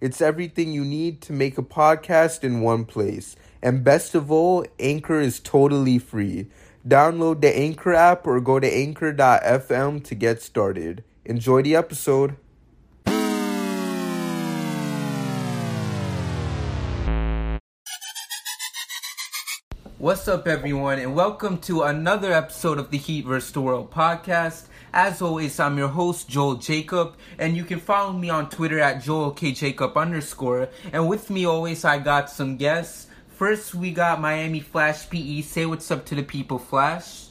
It's everything you need to make a podcast in one place. And best of all, Anchor is totally free. Download the Anchor app or go to anchor.fm to get started. Enjoy the episode. What's up, everyone, and welcome to another episode of the Heat vs. the World podcast. As always, I'm your host, Joel Jacob, and you can follow me on Twitter at JoelKJacob underscore. And with me always, I got some guests. First, we got Miami Flash PE. Say what's up to the people, Flash.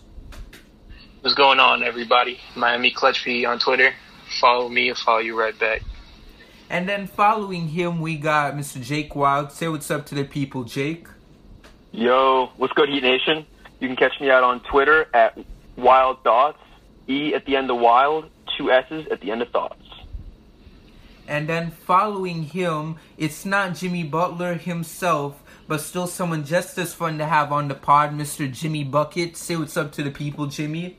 What's going on, everybody? Miami Clutch PE on Twitter. Follow me, I'll follow you right back. And then following him, we got Mr. Jake Wild. Say what's up to the people, Jake. Yo, what's good, Heat Nation? You can catch me out on Twitter at Wild Thoughts, E at the end of Wild, two S's at the end of Thoughts. And then following him, it's not Jimmy Butler himself, but still someone just as fun to have on the pod, Mr. Jimmy Bucket. Say what's up to the people, Jimmy.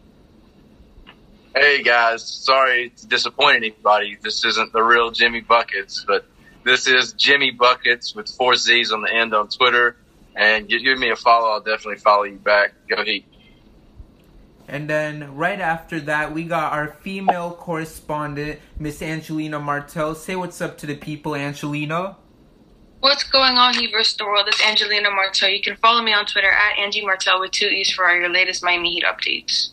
Hey guys, sorry to disappoint anybody. This isn't the real Jimmy Buckets, but this is Jimmy Buckets with four Z's on the end on Twitter. And give, give me a follow. I'll definitely follow you back. Go Heat. And then right after that, we got our female correspondent, Miss Angelina Martel. Say what's up to the people, Angelina. What's going on, vs. the World? It's Angelina Martel. You can follow me on Twitter at Angie Martel with two E's for all your latest Miami Heat updates.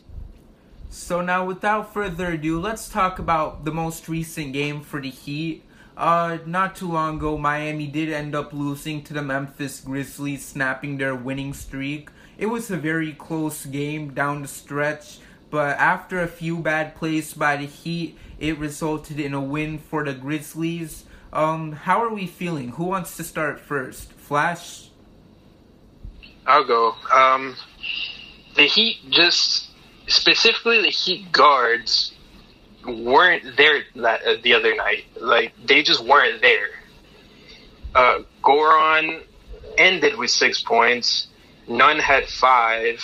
So now, without further ado, let's talk about the most recent game for the Heat. Uh, not too long ago, Miami did end up losing to the Memphis Grizzlies, snapping their winning streak. It was a very close game down the stretch, but after a few bad plays by the Heat, it resulted in a win for the Grizzlies. Um, how are we feeling? Who wants to start first? Flash? I'll go. Um, the Heat just, specifically the Heat guards, weren't there that, uh, the other night. Like, they just weren't there. Uh, Goran ended with six points. Nunn had five.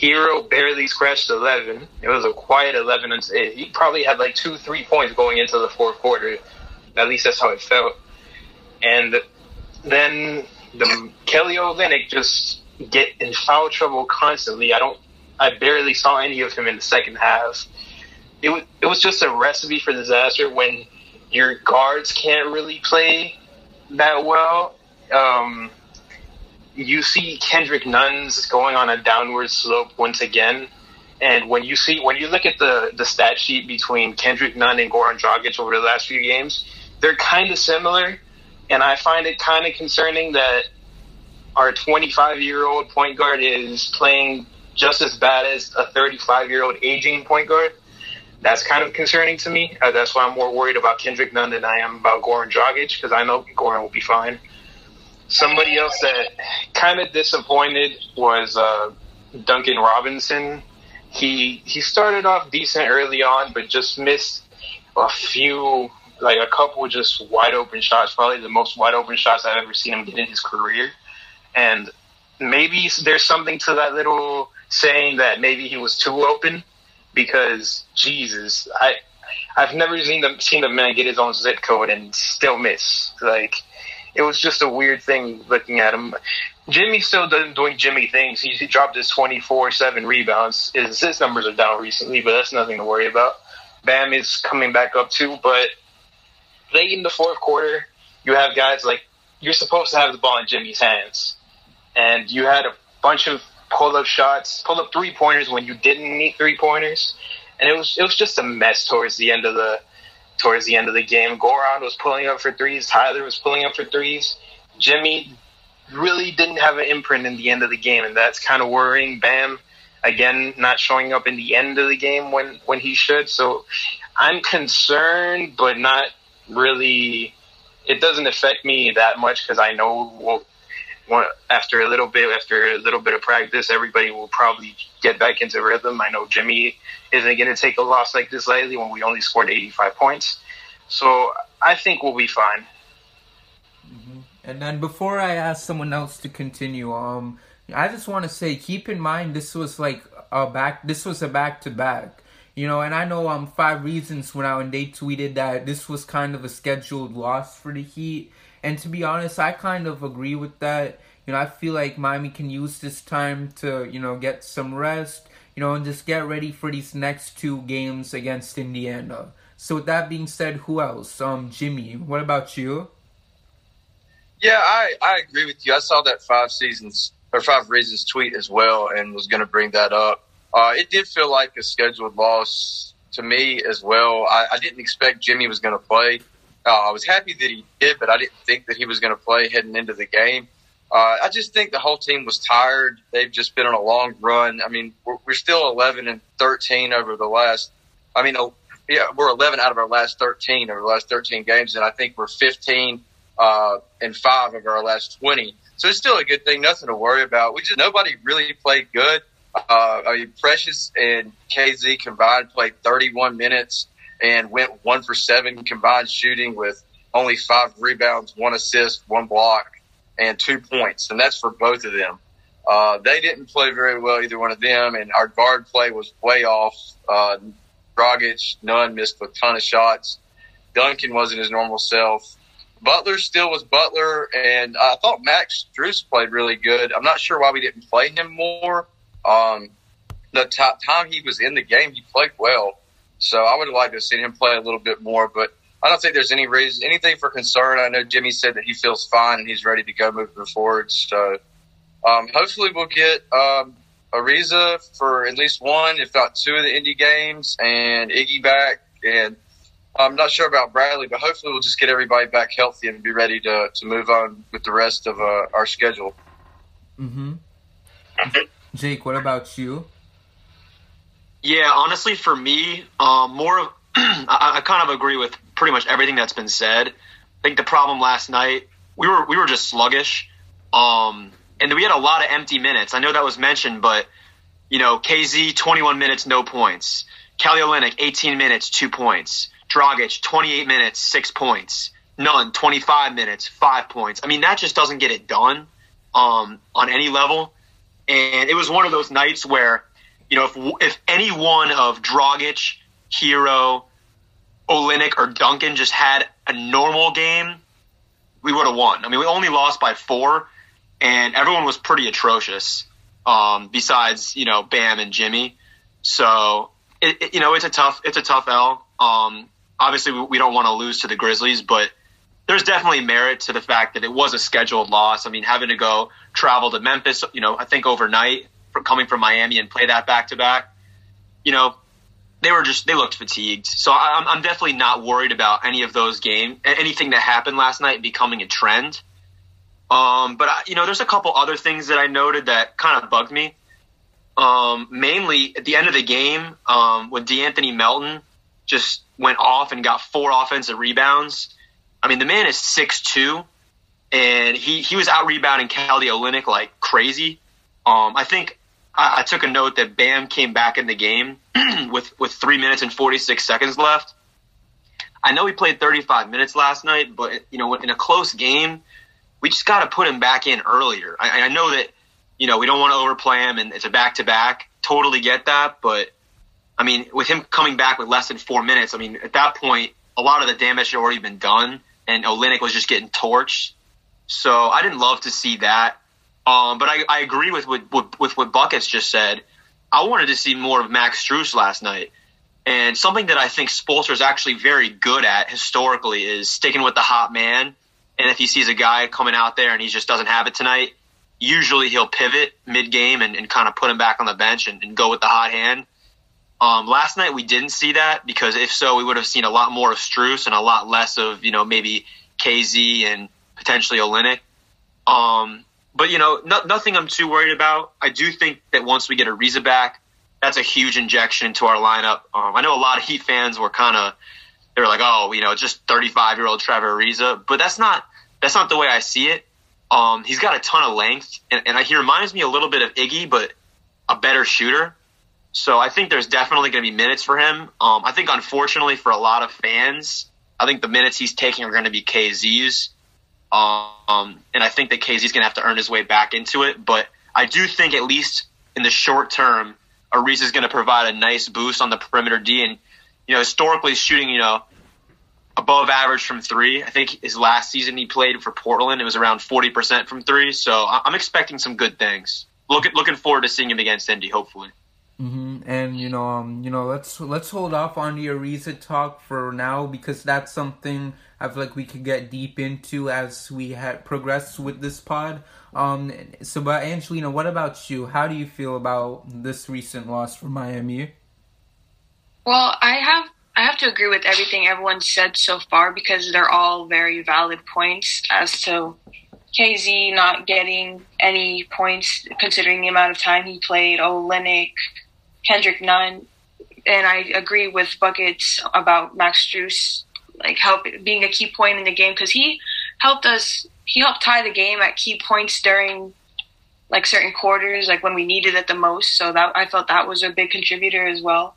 Herro barely scratched 11. It was a quiet 11. and- He probably had like two, three points going into the fourth quarter. At least that's how it felt. And then the Kelly Olynyk just get in foul trouble constantly. I don't, I barely saw any of him in the second half. It was, it was just a recipe for disaster when your guards can't really play that well. Um, you see Kendrick Nunn's going on a downward slope once again. And when you see when you look at the the stat sheet between Kendrick Nunn and Goran Dragic over the last few games, they're kind of similar. And I find it kind of concerning that our 25 year old point guard is playing just as bad as a 35 year old aging point guard. That's kind of concerning to me. Uh, that's why I'm more worried about Kendrick Nunn than I am about Goran Dragic because I know Goran will be fine. Somebody else that kind of disappointed was uh, Duncan Robinson. He he started off decent early on, but just missed a few, like a couple, just wide open shots. Probably the most wide open shots I've ever seen him get in his career. And maybe there's something to that little saying that maybe he was too open because Jesus, I I've never seen the seen the man get his own zip code and still miss. Like it was just a weird thing looking at him. Jimmy's still doing, Jimmy things. He, he dropped his 24-7 rebounds. His, his numbers are down recently, but that's nothing to worry about. Bam is coming back up too, but late in the fourth quarter, you have guys like you're supposed to have the ball in Jimmy's hands, and you had a bunch of pull-up shots, pull-up three-pointers when you didn't need three-pointers, and it was it was just a mess towards the end of the towards the end of the game. Goran was pulling up for threes. Tyler was pulling up for threes. Jimmy really didn't have an imprint in the end of the game, and that's kind of worrying. Bam, again, not showing up in the end of the game when when he should. So I'm concerned, but not really. It doesn't affect me that much because I know one, after a little bit, after a little bit of practice, everybody will probably get back into rhythm. I know Jimmy isn't going to take a loss like this lightly when we only scored 85 points. So I think we'll be fine. Mm-hmm. And then before I ask someone else to continue, um, I just want to say, keep in mind this was like a back. This was a back to back. You know, and I know um five reasons when out and they tweeted that this was kind of a scheduled loss for the Heat. And to be honest, I kind of agree with that. You know, I feel like Miami can use this time to, you know, get some rest, you know, and just get ready for these next two games against Indiana. So with that being said, who else? Um, Jimmy, what about you? Yeah, I, I agree with you. I saw that five seasons or five reasons tweet as well and was going to bring that up. Uh, it did feel like a scheduled loss to me as well. I, I didn't expect Jimmy was going to play. Uh, I was happy that he did, but I didn't think that he was going to play heading into the game. Uh, I just think the whole team was tired. They've just been on a long run. I mean, we're, we're still 11 and 13 over the last. I mean, oh, yeah, we're 11 out of our last 13 over the last 13 games, and I think we're 15 uh, and five of our last 20. So it's still a good thing, nothing to worry about. We just nobody really played good. Uh, I mean, Precious and KZ combined played 31 minutes and went one for seven combined shooting with only five rebounds, one assist, one block, and two points. And that's for both of them. Uh, they didn't play very well, either one of them. And our guard play was way off. Uh, Nunn, missed a ton of shots. Duncan wasn't his normal self. Butler still was Butler, and I thought Max Strus played really good. I'm not sure why we didn't play him more. Um, the t- time he was in the game, he played well. So I would have liked to have seen him play a little bit more, but I don't think there's any reason, anything for concern. I know Jimmy said that he feels fine and he's ready to go moving forward. So um, hopefully we'll get um, Ariza for at least one, if not two of the Indy games, and Iggy back. And I'm not sure about Bradley, but hopefully we'll just get everybody back healthy and be ready to, to move on with the rest of uh, our schedule. Mm-hmm. Jake, what about you? Yeah, honestly, for me, um, more of I, I kind of agree with pretty much everything that's been said. I think the problem last night we were we were just sluggish, um, and we had a lot of empty minutes. I know that was mentioned, but you know, KZ 21 minutes, no points. Kelly Olynyk 18 minutes, two points. Dragic 28 minutes, six points. Nunn 25 minutes, five points. I mean, that just doesn't get it done um, on any level. And it was one of those nights where, you know, if if any one of Dragic, Herro, Olynyk, or Duncan just had a normal game, we would have won. I mean, we only lost by four, and everyone was pretty atrocious. Um, besides, you know, Bam and Jimmy. So, it, it, you know, it's a tough it's a tough L. Um, obviously, we, we don't want to lose to the Grizzlies, but there's definitely merit to the fact that it was a scheduled loss. I mean, having to go travel to Memphis, you know, I think overnight for coming from Miami and play that back to back, you know, they were just they looked fatigued. So I'm, I'm definitely not worried about any of those games, anything that happened last night becoming a trend. Um, but I, you know, there's a couple other things that I noted that kind of bugged me. Um, mainly at the end of the game, um, when De'Anthony Melton just went off and got four offensive rebounds I mean, the man is six two, and he he was out rebounding Kelly Olynyk like crazy. Um, I think I, I, took a note that Bam came back in the game with with three minutes and forty six seconds left. I know he played thirty five minutes last night, but you know, in a close game, we just got to put him back in earlier. I, I know that you know we don't want to overplay him, and it's a back to back. Totally get that, but I mean, with him coming back with less than four minutes, I mean, at that point, a lot of the damage had already been done and Olynyk was just getting torched. So I didn't love to see that. Um, but I, I agree with, with, with what Buckets just said. I wanted to see more of Max Strus last night. And something that I think Spoelstra is actually very good at historically is sticking with the hot man. And if he sees a guy coming out there and he just doesn't have it tonight, usually he'll pivot mid game and, and kind of put him back on the bench and, and go with the hot hand. Um, last night we didn't see that because if so, we would have seen a lot more of Strus and a lot less of you know maybe KZ and potentially Olynyk. Um, but you know, no, nothing I'm too worried about. I do think that once we get Ariza back, that's a huge injection into our lineup. Um, I know a lot of Heat fans were kind of they were like, oh, you know, just 35 year old Trevor Ariza, but that's not that's not the way I see it. Um, he's got a ton of length, and, and he reminds me a little bit of Iggy, but a better shooter. So I think there's definitely going to be minutes for him. Um, I think unfortunately for a lot of fans, I think the minutes he's taking are going to be KZ's. Um, and I think that KZ's going to have to earn his way back into it. But I do think at least in the short term, Ariza is going to provide a nice boost on the perimeter D. And, you know, historically shooting, you know, above average from three. I think his last season he played for Portland, it was around 40% from three. So I'm expecting some good things. Looking, looking forward to seeing him against Indy, hopefully. Mm-hmm. And you know, um, you know, let's let's hold off on the Ariza talk for now because that's something I feel like we could get deep into as we had progressed with this pod. Um, so, but Angelina, what about you? How do you feel about this recent loss for Miami? Well, I have I have to agree with everything everyone said so far because they're all very valid points as to KZ not getting any points considering the amount of time he played. Olynyk, Kendrick Nunn, and I agree with Buckets about Max Strus, like help being a key point in the game because he helped us. He helped tie the game at key points during like certain quarters, like when we needed it the most. So that I felt that was a big contributor as well.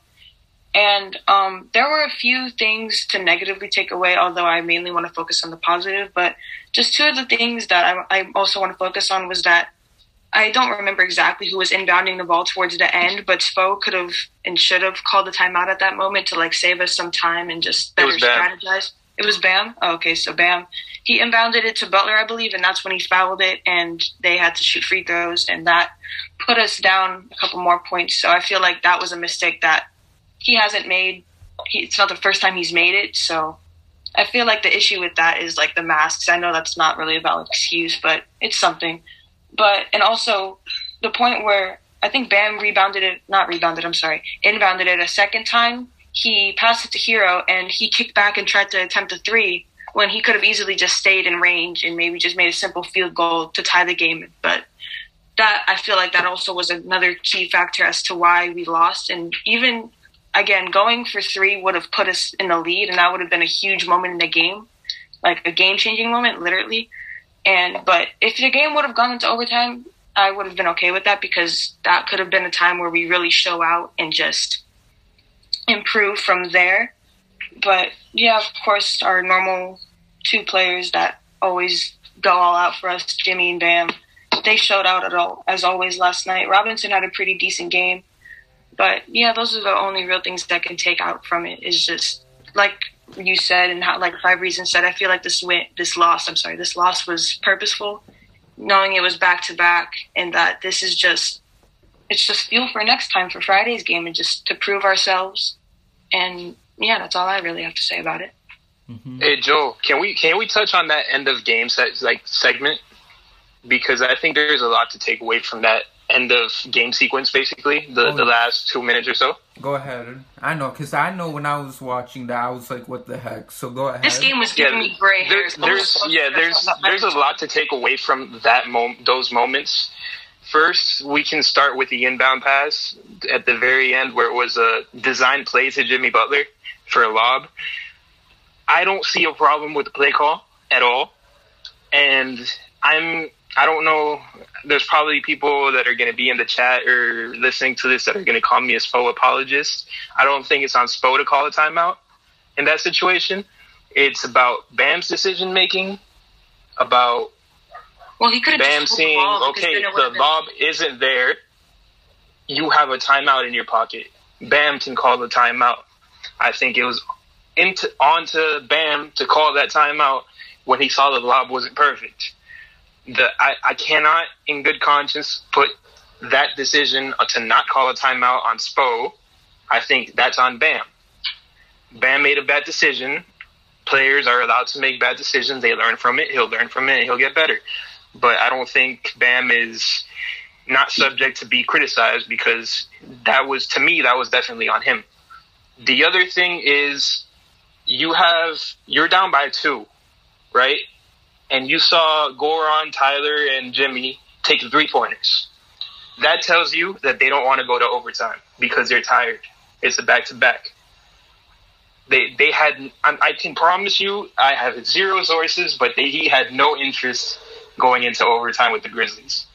And um, there were a few things to negatively take away, although I mainly want to focus on the positive. But just two of the things that I, I also want to focus on was that I don't remember exactly who was inbounding the ball towards the end, but Spo could have and should have called the timeout at that moment to like save us some time and just better strategize. It was Bam. Oh, okay, so Bam. He inbounded it to Butler, I believe, and that's when he fouled it, and they had to shoot free throws, and that put us down a couple more points. So I feel like that was a mistake that he hasn't made. He, it's not the first time he's made it, so I feel like the issue with that is like the masks. I know that's not really a valid excuse, but it's something. But and also the point where I think Bam rebounded it, not rebounded, I'm sorry, inbounded it a second time. He passed it to Herro, and he kicked back and tried to attempt a three when he could have easily just stayed in range and maybe just made a simple field goal to tie the game. But that I feel like that also was another key factor as to why we lost. And even again, going for three would have put us in the lead, and that would have been a huge moment in the game, like a game changing moment, literally. And but if the game would have gone into overtime, I would have been okay with that because that could have been a time where we really show out and just improve from there. But yeah, of course, our normal two players that always go all out for us, Jimmy and Bam, they showed out at all as always last night. Robinson had a pretty decent game, but yeah, those are the only real things that can take out from it. Is just like you said and how like five reasons said i feel like this went this loss i'm sorry this loss was purposeful knowing it was back to back and that this is just it's just fuel for next time for friday's game and just to prove ourselves. And yeah that's all i really have to say about it. Mm-hmm. hey joe can we can we touch on that end of game set like segment? Because i think there's a lot to take away from that end of game sequence, basically the oh, the last two minutes or so. Go ahead. I know because I know when I was watching that, I was like, "What the heck?" So go ahead. This game was giving yeah, me gray There's, there's yeah, there's there's a lot to take away from that moment, those moments. First, we can start with the inbound pass at the very end, where it was a design play to Jimmy Butler for a lob. I don't see a problem with the play call at all, and I'm I don't know. There's probably people that are going to be in the chat or listening to this that are going to call me a Spo apologist. I don't think it's on Spo to call a timeout in that situation. It's about Bam's decision making, about well, he could Bam seeing okay, the lob isn't there. You have a timeout in your pocket. Bam can call the timeout. I think it was into onto Bam to call that timeout when he saw the lob wasn't perfect the I, I cannot, in good conscience, put that decision to not call a timeout on Spo. I think that's on Bam. Bam made a bad decision. Players are allowed to make bad decisions. They learn from it. He'll learn from it and he'll get better. But I don't think Bam is not subject to be criticized because that was, to me, that was definitely on him. The other thing is you have, you're down by two, right? And you saw Goran, Tyler, and Jimmy take three pointers. That tells you that they don't want to go to overtime because they're tired. It's a back to back. They they had I can promise you I have zero sources, but they, he had no interest going into overtime with the Grizzlies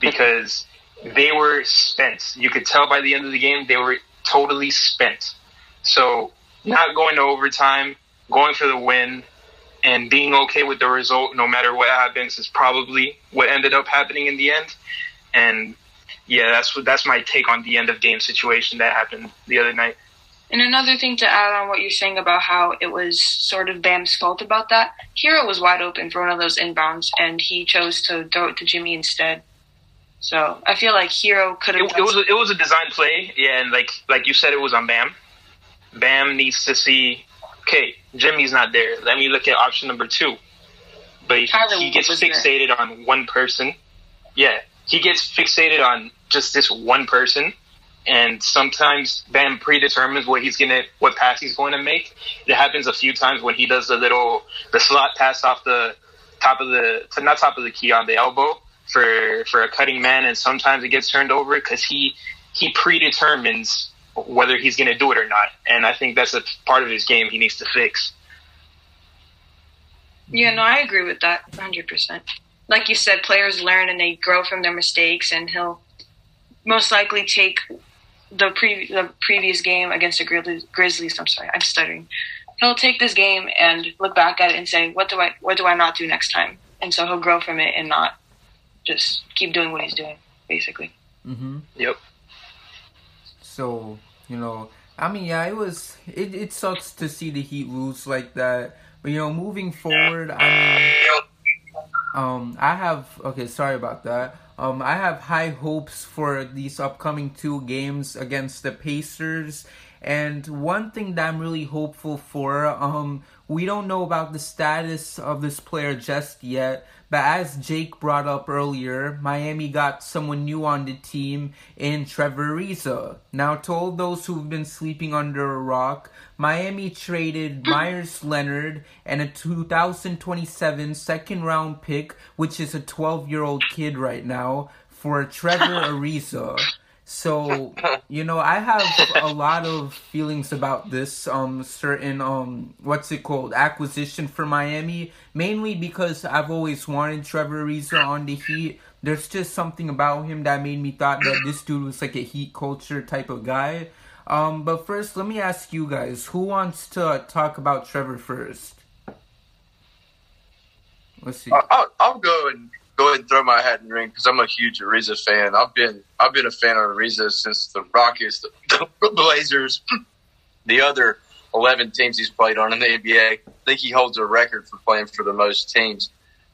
because they were spent. You could tell by the end of the game they were totally spent. So not going to overtime, going for the win, and being okay with the result no matter what happens is probably what ended up happening in the end. And yeah, that's what that's my take on the end of game situation that happened the other night. And another thing to add on what you're saying about how it was sort of Bam's fault about that, Herro was wide open for one of those inbounds, and he chose to throw it to Jimmy instead. So I feel like Herro could have. It, it was a, it was a design play, yeah, and like like you said, it was on Bam. Bam needs to see, okay, Jimmy's not there. Let me look at option number two. But he, he gets fixated there. on one person. Yeah, he gets fixated on just this one person and sometimes Bam predetermines what he's gonna what pass he's going to make. It happens a few times when he does the little the slot pass off the top of the not top of the key on the elbow for for a cutting man, and sometimes it gets turned over because he he predetermines whether he's going to do it or not, and I think that's a part of his game he needs to fix. Yeah, no, I agree with that 100%. Like you said, players learn and they grow from their mistakes, and he'll most likely take the, pre- the previous game against the Grizzlies, Grizzlies. I'm sorry, I'm stuttering. He'll take this game and look back at it and say, "What do I? What do I not do next time?" And so he'll grow from it and not just keep doing what he's doing, basically. Mm-hmm. Yep. So you know, I mean, yeah, it was. It it sucks to see the Heat lose like that, but you know, moving forward, I mean, um, I have okay. Sorry about that. Um, I have high hopes for these upcoming two games against the Pacers. And one thing that I'm really hopeful for, um, we don't know about the status of this player just yet, but as Jake brought up earlier, Miami got someone new on the team in Trevor Ariza. Now, to all those who've been sleeping under a rock, Miami traded Meyers Leonard and a 2027 second round pick, which is a 12 year old kid right now, for Trevor Ariza. So, you know, I have a lot of feelings about this um certain um what's it called acquisition for Miami, mainly because I've always wanted Trevor Ariza on the Heat. There's just something about him that made me thought that this dude was like a Heat culture type of guy. Um, but first, let me ask you guys: Who wants to talk about Trevor first? Let's see. I'll, I'll go and go ahead and throw my hat in the ring because I'm a huge Ariza fan. I've been I've been a fan of Ariza since the Rockets, the, the Blazers, the other 11 teams he's played on in the NBA. I think he holds a record for playing for the most teams.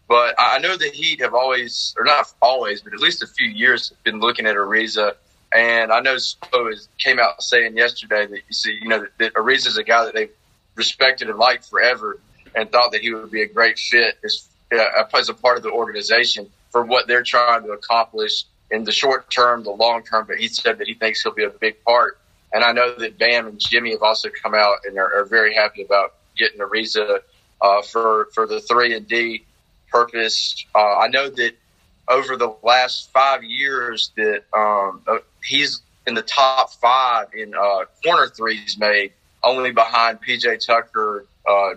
But I know the Heat have always, or not always, but at least a few years, been looking at Ariza and I know Spo came out saying yesterday that you see, you know, that, that Ariza is a guy that they've respected and liked forever, and thought that he would be a great fit as, uh, as a part of the organization for what they're trying to accomplish in the short term, the long term. But he said that he thinks he'll be a big part. And I know that Bam and Jimmy have also come out and are, are very happy about getting Ariza uh, for for the three and D purpose. Uh, I know that over the last five years that um, uh, he's in the top five in uh, corner threes made, only behind PJ Tucker, uh,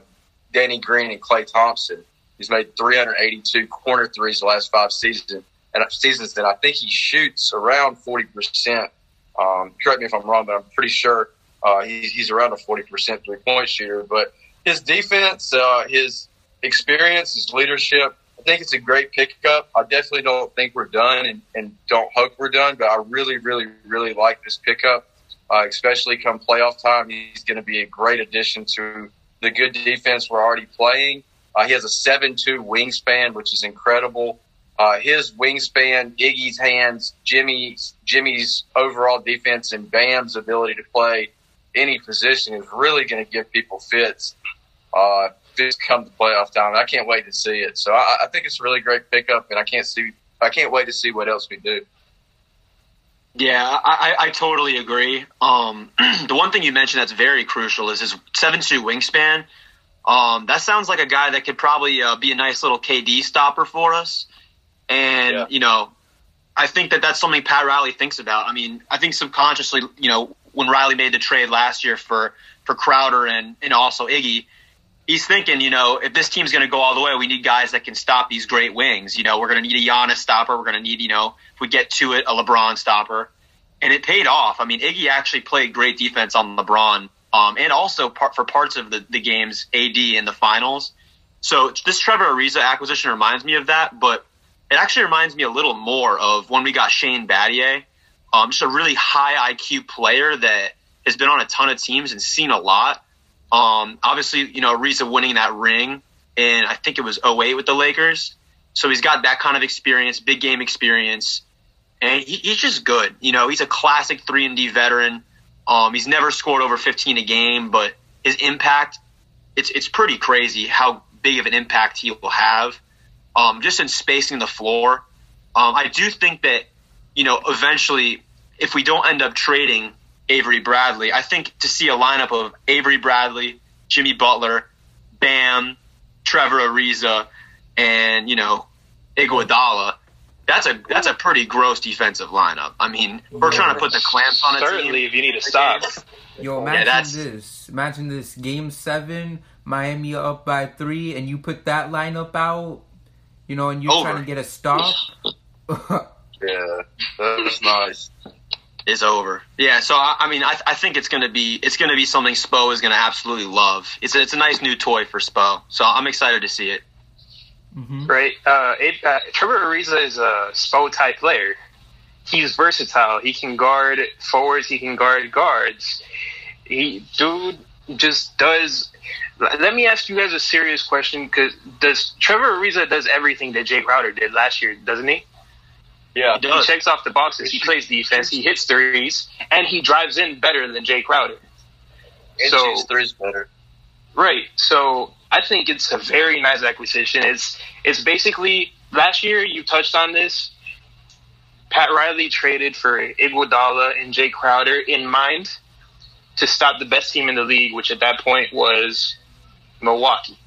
Danny Green, and Klay Thompson. He's made 382 corner threes the last five seasons, and seasons. And I think he shoots around 40 percent. Um, correct me if I'm wrong, but I'm pretty sure uh, he, he's around a 40 percent three point shooter. But his defense, uh, his experience, his leadership, I think it's a great pickup. I definitely don't think we're done and, and don't hope we're done, but I really, really, really like this pickup, uh, especially come playoff time. He's going to be a great addition to the good defense we're already playing. Uh, he has a 7'2 wingspan, which is incredible. Uh, his wingspan, Iggy's hands, Jimmy's, Jimmy's overall defense, and Bam's ability to play any position is really going to give people fits. Uh, just come to playoff time. I can't wait to see it. So I, I think it's a really great pickup, and I can't see I can't wait to see what else we do. Yeah, I, I totally agree. Um, the one thing you mentioned that's very crucial is his seven two wingspan. Um, that sounds like a guy that could probably uh, be a nice little KD stopper for us. And yeah. you know, I think that that's something Pat Riley thinks about. I mean, I think subconsciously, you know, when Riley made the trade last year for for Crowder and and also Iggy, he's thinking, you know, if this team's going to go all the way, we need guys that can stop these great wings. You know, we're going to need a Giannis stopper. We're going to need, you know, if we get to it, a LeBron stopper. And it paid off. I mean, Iggy actually played great defense on LeBron, um, and also part, for parts of the, the games, AD in the finals. So this Trevor Ariza acquisition reminds me of that, but it actually reminds me a little more of when we got Shane Battier. Um, just a really high IQ player that has been on a ton of teams and seen a lot. Um, obviously, you know, Ariza winning that ring in, I think it was 08 with the Lakers. So he's got that kind of experience, big game experience. And he, he's just good. You know, he's a classic 3 and D veteran. Um, he's never scored over 15 a game, but his impact, it's, it's pretty crazy how big of an impact he will have um, just in spacing the floor. Um, I do think that, you know, eventually, if we don't end up trading Avery Bradley, I think to see a lineup of Avery Bradley, Jimmy Butler, Bam, Trevor Ariza, and, you know, Iguodala, that's a that's a pretty gross defensive lineup. I mean, we're trying to put the clamps on it. Certainly, team. if you need to stop. Yo, Yeah, imagine that's- this. Imagine this. Game seven, Miami up by three, and you put that lineup out, you know, and you're Over. trying to get a stop. Yeah, that's nice. is over. Yeah, so I, I mean, I, I think it's gonna be it's gonna be something Spo is gonna absolutely love. It's a, it's a nice new toy for Spo, so I'm excited to see it. Hmm right? Uh, it, uh, Trevor Ariza is a SPO type player. He's versatile. He can guard forwards. He can guard guards. He dude just does. Let me ask you guys a serious question: Because does Trevor Ariza does everything that Jae Crowder did last year, doesn't he? Yeah, He He checks off the boxes. He plays defense. He hits threes, and he drives in better than Jae Crowder. and So- shoots threes better. Right. So I think it's a very nice acquisition. It's it's basically last year you touched on this. Pat Riley traded for Iguodala and Jae Crowder in mind to stop the best team in the league, which at that point was Milwaukee.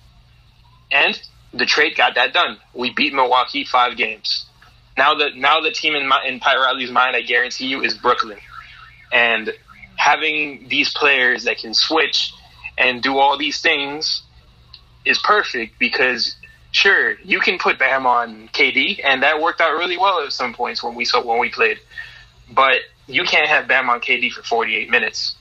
And the trade got that done. We beat Milwaukee five games. Now the now the team in my, in Pat Riley's mind, I guarantee you, is Brooklyn. And having these players that can switch and do all these things is perfect because sure you can put Bam on KD and that worked out really well at some points when we saw when we played, but you can't have Bam on KD for 48 minutes.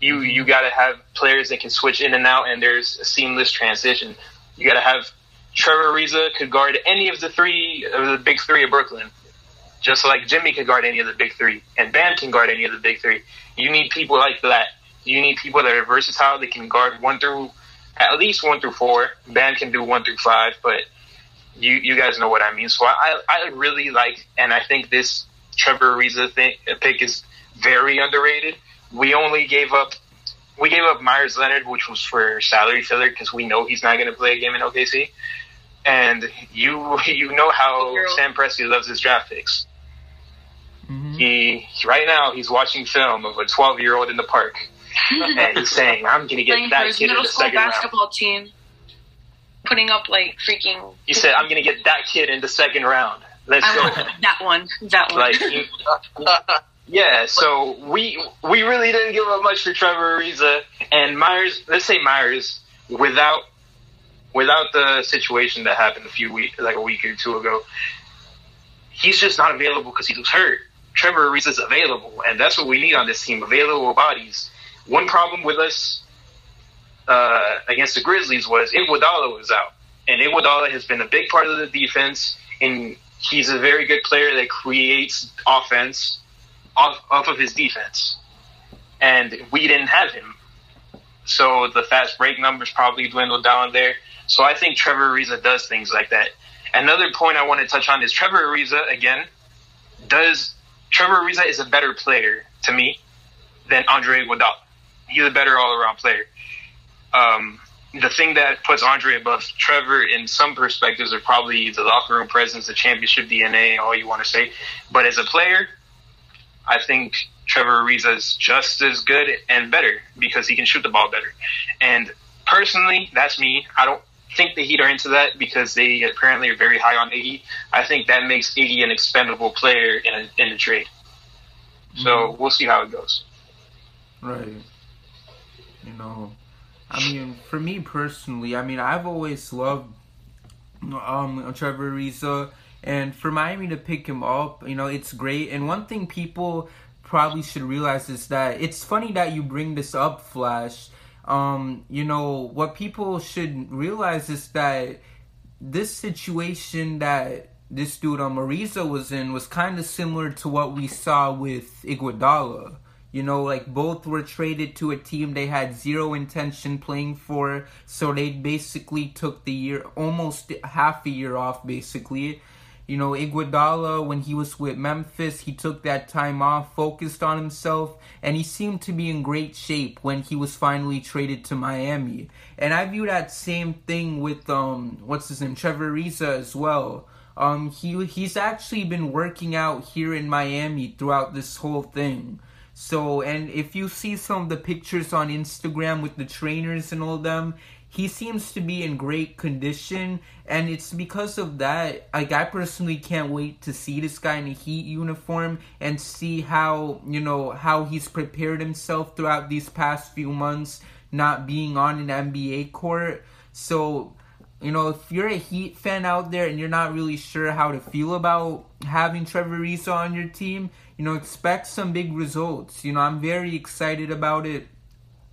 You mm-hmm. you got to have players that can switch in and out and there's a seamless transition. You got to have Trevor Ariza could guard any of the three of the big three of Brooklyn, just like Jimmy could guard any of the big three, and Bam can guard any of the big three. You need people like that. You need people that are versatile. They can guard one through at least one through four. Bam can do one through five, but you you guys know what I mean. So I I really like, and I think this Trevor Ariza thing pick is very underrated. We only gave up we gave up Meyers Leonard, which was for salary filler because we know he's not going to play a game in OKC. And you you know how Sam Presti loves his draft picks. hmm He right now he's watching film of a 12 year old in the park, and he's saying, "I'm going to get that kid in the school second round." basketball team, putting up like freaking. He said, "I'm going to get that kid in the second round. Let's I go." that one. That one. like, you- yeah. So we we really didn't give up much for Trevor Ariza and Meyers. Let's say Meyers without without the situation that happened a few weeks, like a week or two ago. He's just not available because he was hurt. Trevor Ariza is available, and that's what we need on this team: available bodies. One problem with us uh, against the Grizzlies was Iguodala was out, and Iguodala has been a big part of the defense, and he's a very good player that creates offense off, off of his defense, and we didn't have him, so the fast break numbers probably dwindled down there. So I think Trevor Ariza does things like that. Another point I want to touch on is Trevor Ariza again does Trevor Ariza is a better player to me than Andre Iguodala. He's a better all around player. Um, the thing that puts Andre above Trevor in some perspectives are probably the locker room presence, the championship DNA, all you want to say. But as a player, I think Trevor Ariza is just as good and better because he can shoot the ball better. And personally, that's me. I don't think the Heat are into that because they apparently are very high on Iggy. I think that makes Iggy an expendable player in a, in a trade. So we'll see how it goes. Right. You know, I mean, for me personally, I mean, I've always loved um Trevor Ariza, and for Miami to pick him up, you know, it's great. And one thing people probably should realize is that it's funny that you bring this up, Flash. Um, you know, what people should realize is that this situation that this dude on um, Ariza was in was kind of similar to what we saw with Iguodala. You know, like both were traded to a team they had zero intention playing for, so they basically took the year, almost half a year off, basically. You know, Iguodala, when he was with Memphis, he took that time off, focused on himself, and he seemed to be in great shape when he was finally traded to Miami. And I view that same thing with um, what's his name, Trevor Ariza as well. Um, he he's actually been working out here in Miami throughout this whole thing. So, and if you see some of the pictures on Instagram with the trainers and all them, he seems to be in great condition, and it's because of that. Like, I personally can't wait to see this guy in a Heat uniform and see how you know how he's prepared himself throughout these past few months, not being on an NBA court. So, you know, if you're a Heat fan out there and you're not really sure how to feel about having Trevor Ariza on your team, you know, expect some big results. You know, I'm very excited about it,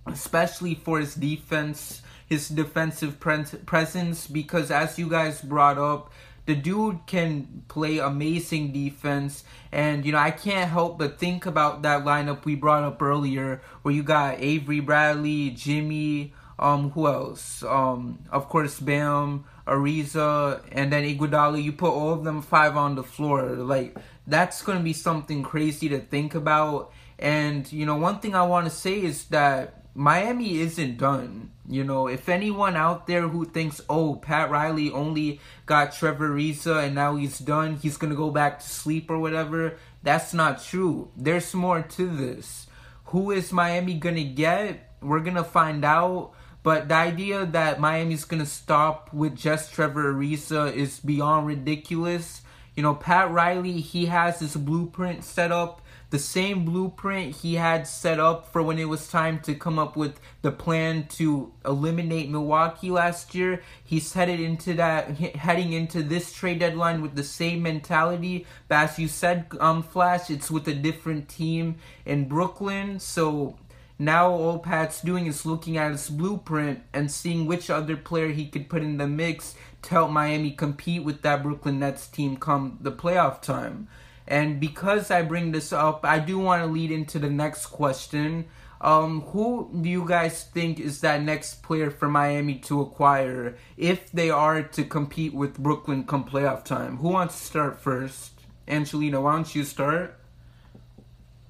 especially for his defense, his defensive pre- presence, because as you guys brought up, the dude can play amazing defense. And you know i can't help but think about that lineup we brought up earlier where you got avery bradley jimmy um who else? Um of course bam ariza and then iguodala. You put all of them five on the floor like that's going to be something crazy to think about. And, you know, one thing I want to say is that Miami isn't done. You know, if anyone out there who thinks, oh, Pat Riley only got Trevor Ariza and now he's done, he's going to go back to sleep or whatever, that's not true. There's more to this. Who is Miami going to get? We're going to find out. But the idea that Miami's going to stop with just Trevor Ariza is beyond ridiculous. You know, Pat Riley, he has this blueprint set up, the same blueprint he had set up for when it was time to come up with the plan to eliminate Milwaukee last year. He's headed into that, heading into this trade deadline with the same mentality. But as you said, um, Flash, it's with a different team in Brooklyn. So now all Pat's doing is looking at his blueprint and seeing which other player he could put in the mix to help Miami compete with that Brooklyn Nets team come the playoff time. And because I bring this up, I do want to lead into the next question. Um, who do you guys think is that next player for Miami to acquire if they are to compete with Brooklyn come playoff time? Who wants to start first? Angelina, why don't you start?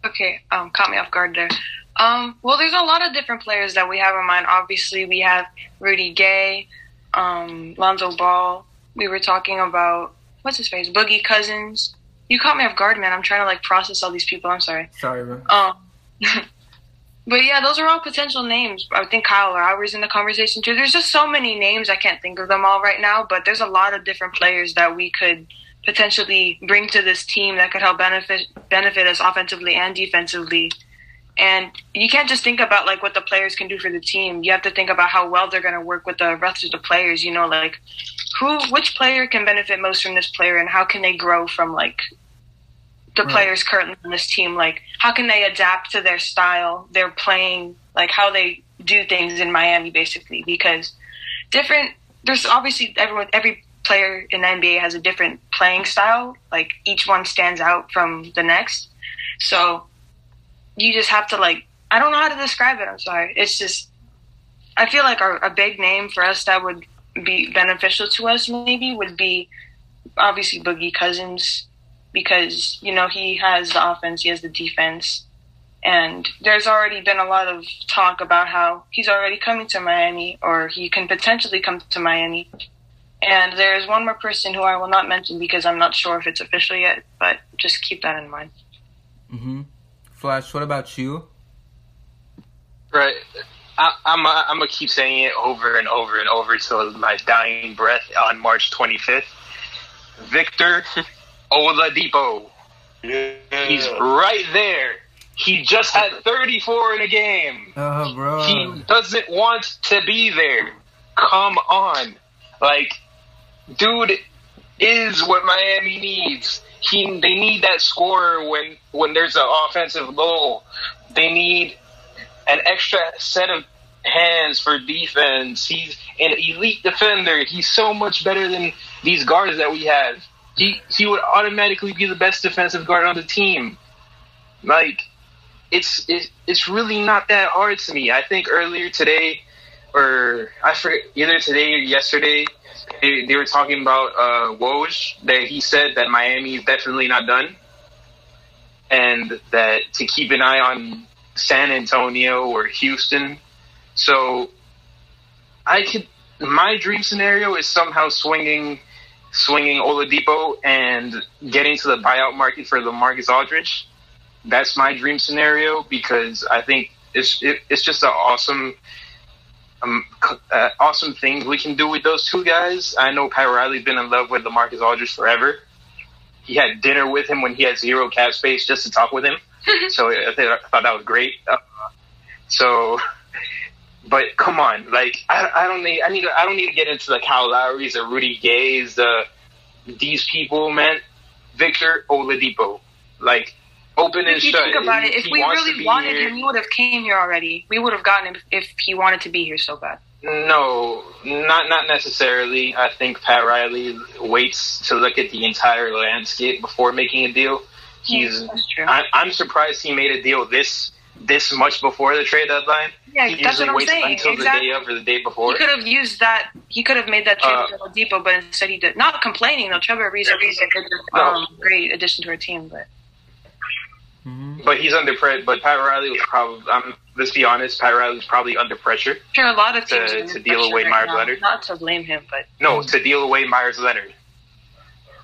Okay, um, caught me off guard there. Um, well, there's a lot of different players that we have in mind. Obviously, we have Rudy Gay, um, Lonzo Ball. We were talking about what's his face, Boogie Cousins. You caught me off guard, man. I'm trying to like process all these people. I'm sorry. Sorry, bro. Um, but yeah, those are all potential names. I think Kyle Lowry's in the conversation too. There's just so many names. I can't think of them all right now, but there's a lot of different players that we could potentially bring to this team that could help benefit benefit us offensively and defensively and you can't just think about like what the players can do for the team. You have to think about how well they're going to work with the rest of the players. You know, like who, which player can benefit most from this player, and how can they grow from like the right. players currently on this team? Like how can they adapt to their style, their playing, like how they do things in Miami, basically. Because different, there's obviously everyone, every player in the NBA has a different playing style. Like each one stands out from the next. So you just have to like I don't know how to describe it. I'm sorry. It's just I feel like our, a big name for us that would be beneficial to us maybe would be obviously Boogie Cousins because you know he has the offense, he has the defense, and there's already been a lot of talk about how he's already coming to Miami or he can potentially come to Miami. And there is one more person who I will not mention because I'm not sure if it's official yet, but just keep that in mind. Mm-hmm. Flash, what about you? Right. I, am I'm, I'm gonna keep saying it over and over and over till my dying breath on March 25th. Victor Oladipo. Yeah. He's right there. He just had 34 in a game. Oh, bro. He doesn't want to be there. Come on. Like, dude is what Miami needs. He they need that scorer when when there's an offensive goal. They need an extra set of hands for defense. He's an elite defender. He's so much better than these guards that we have. He he would automatically be the best defensive guard on the team. Like it's it, it's really not that hard to me. I think earlier today, or I forget either today or yesterday, they, they were talking about uh, Woj that he said that Miami is definitely not done, and that to keep an eye on San Antonio or Houston. So I could my dream scenario is somehow swinging swinging Oladipo and getting to the buyout market for LaMarcus Aldridge. That's my dream scenario because I think it's it, it's just an awesome um, uh, awesome things we can do with those two guys. I know Pat Riley's been in love with LaMarcus Aldridge forever. He had dinner with him when he had zero cap space just to talk with him. so I, th- I thought that was great. Uh, so, but come on, like I, I don't need I need I don't need to get into the Kyle Lowry's or Rudy Gay's, the these people, man. Victor Oladipo, like open and If you shut. think about it, if we really wanted here. him, we would have came here already. We would have gotten him if he wanted to be here so bad. No, not not necessarily. I think Pat Riley waits to look at the entire landscape before making a deal. He's. That's true. I, I'm surprised he made a deal this this much before the trade deadline. Yeah, he that's usually what I'm waits saying. until Exactly. the day of or the day before. He could have used that. He could have made that trade Uh, with Oladipo, but instead he did. Not complaining though. Trevor Ariza is a good, um, great addition to our team, but Mhm. But he's under pressure. But Pat Riley was probably. Um, let's be honest. Pat Riley was probably under pressure. sure a lot of To- teams are to deal away right Meyers now. Leonard? Not to blame him, but No, to deal away Meyers Leonard.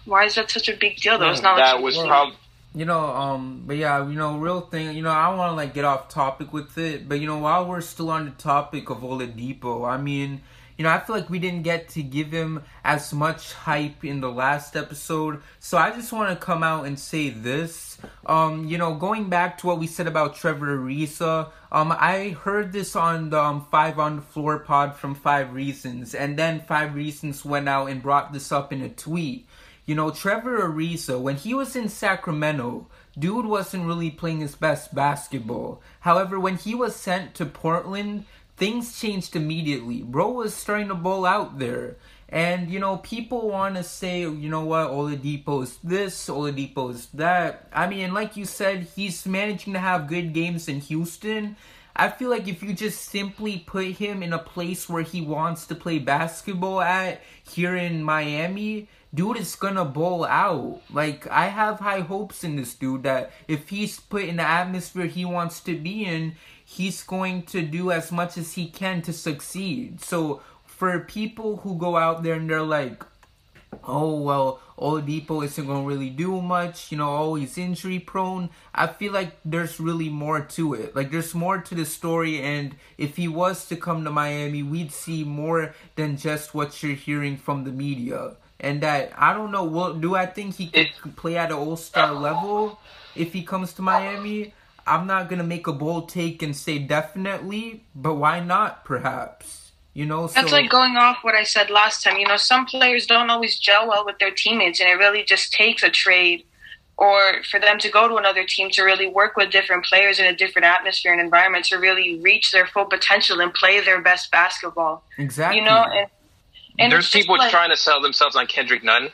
why is that such a big deal? though? It's not That some- was probably. You know, um, but yeah, you know, real thing, you know, I don't want to like get off topic with it, but you know, while we're still on the topic of Oladipo, I mean, you know, I feel like we didn't get to give him as much hype in the last episode, so I just want to come out and say this. Um, you know, going back to what we said about Trevor Ariza, um, I heard this on the um, Five on the Floor pod from Five Reasons, and then Five Reasons went out and brought this up in a tweet. You know, Trevor Ariza, when he was in Sacramento, dude wasn't really playing his best basketball. However, when he was sent to Portland, things changed immediately. Bro was starting to bowl out there. And, you know, people want to say, you know what, Oladipo is this, Oladipo is that. I mean, like you said, he's managing to have good games in Houston. I feel like if you just simply put him in a place where he wants to play basketball at here in Miami, dude is gonna bowl out. Like I have high hopes in this dude that if he's put in the atmosphere he wants to be in, he's going to do as much as he can to succeed. So for people who go out there and they're like, oh well Oladipo isn't gonna really do much, you know, oh he's injury prone. I feel like there's really more to it. Like there's more to the story and if he was to come to Miami, we'd see more than just what you're hearing from the media. And that I don't know, well do I think he could play at an all star level if he comes to Miami? I'm not gonna make a bold take and say definitely, but why not perhaps? You know, so That's like going off what I said last time. You know, some players don't always gel well with their teammates, and it really just takes a trade or for them to go to another team to really work with different players in a different atmosphere and environment to really reach their full potential and play their best basketball. exactly. You know, and, and There's people like- trying to sell themselves on Kendrick Nunn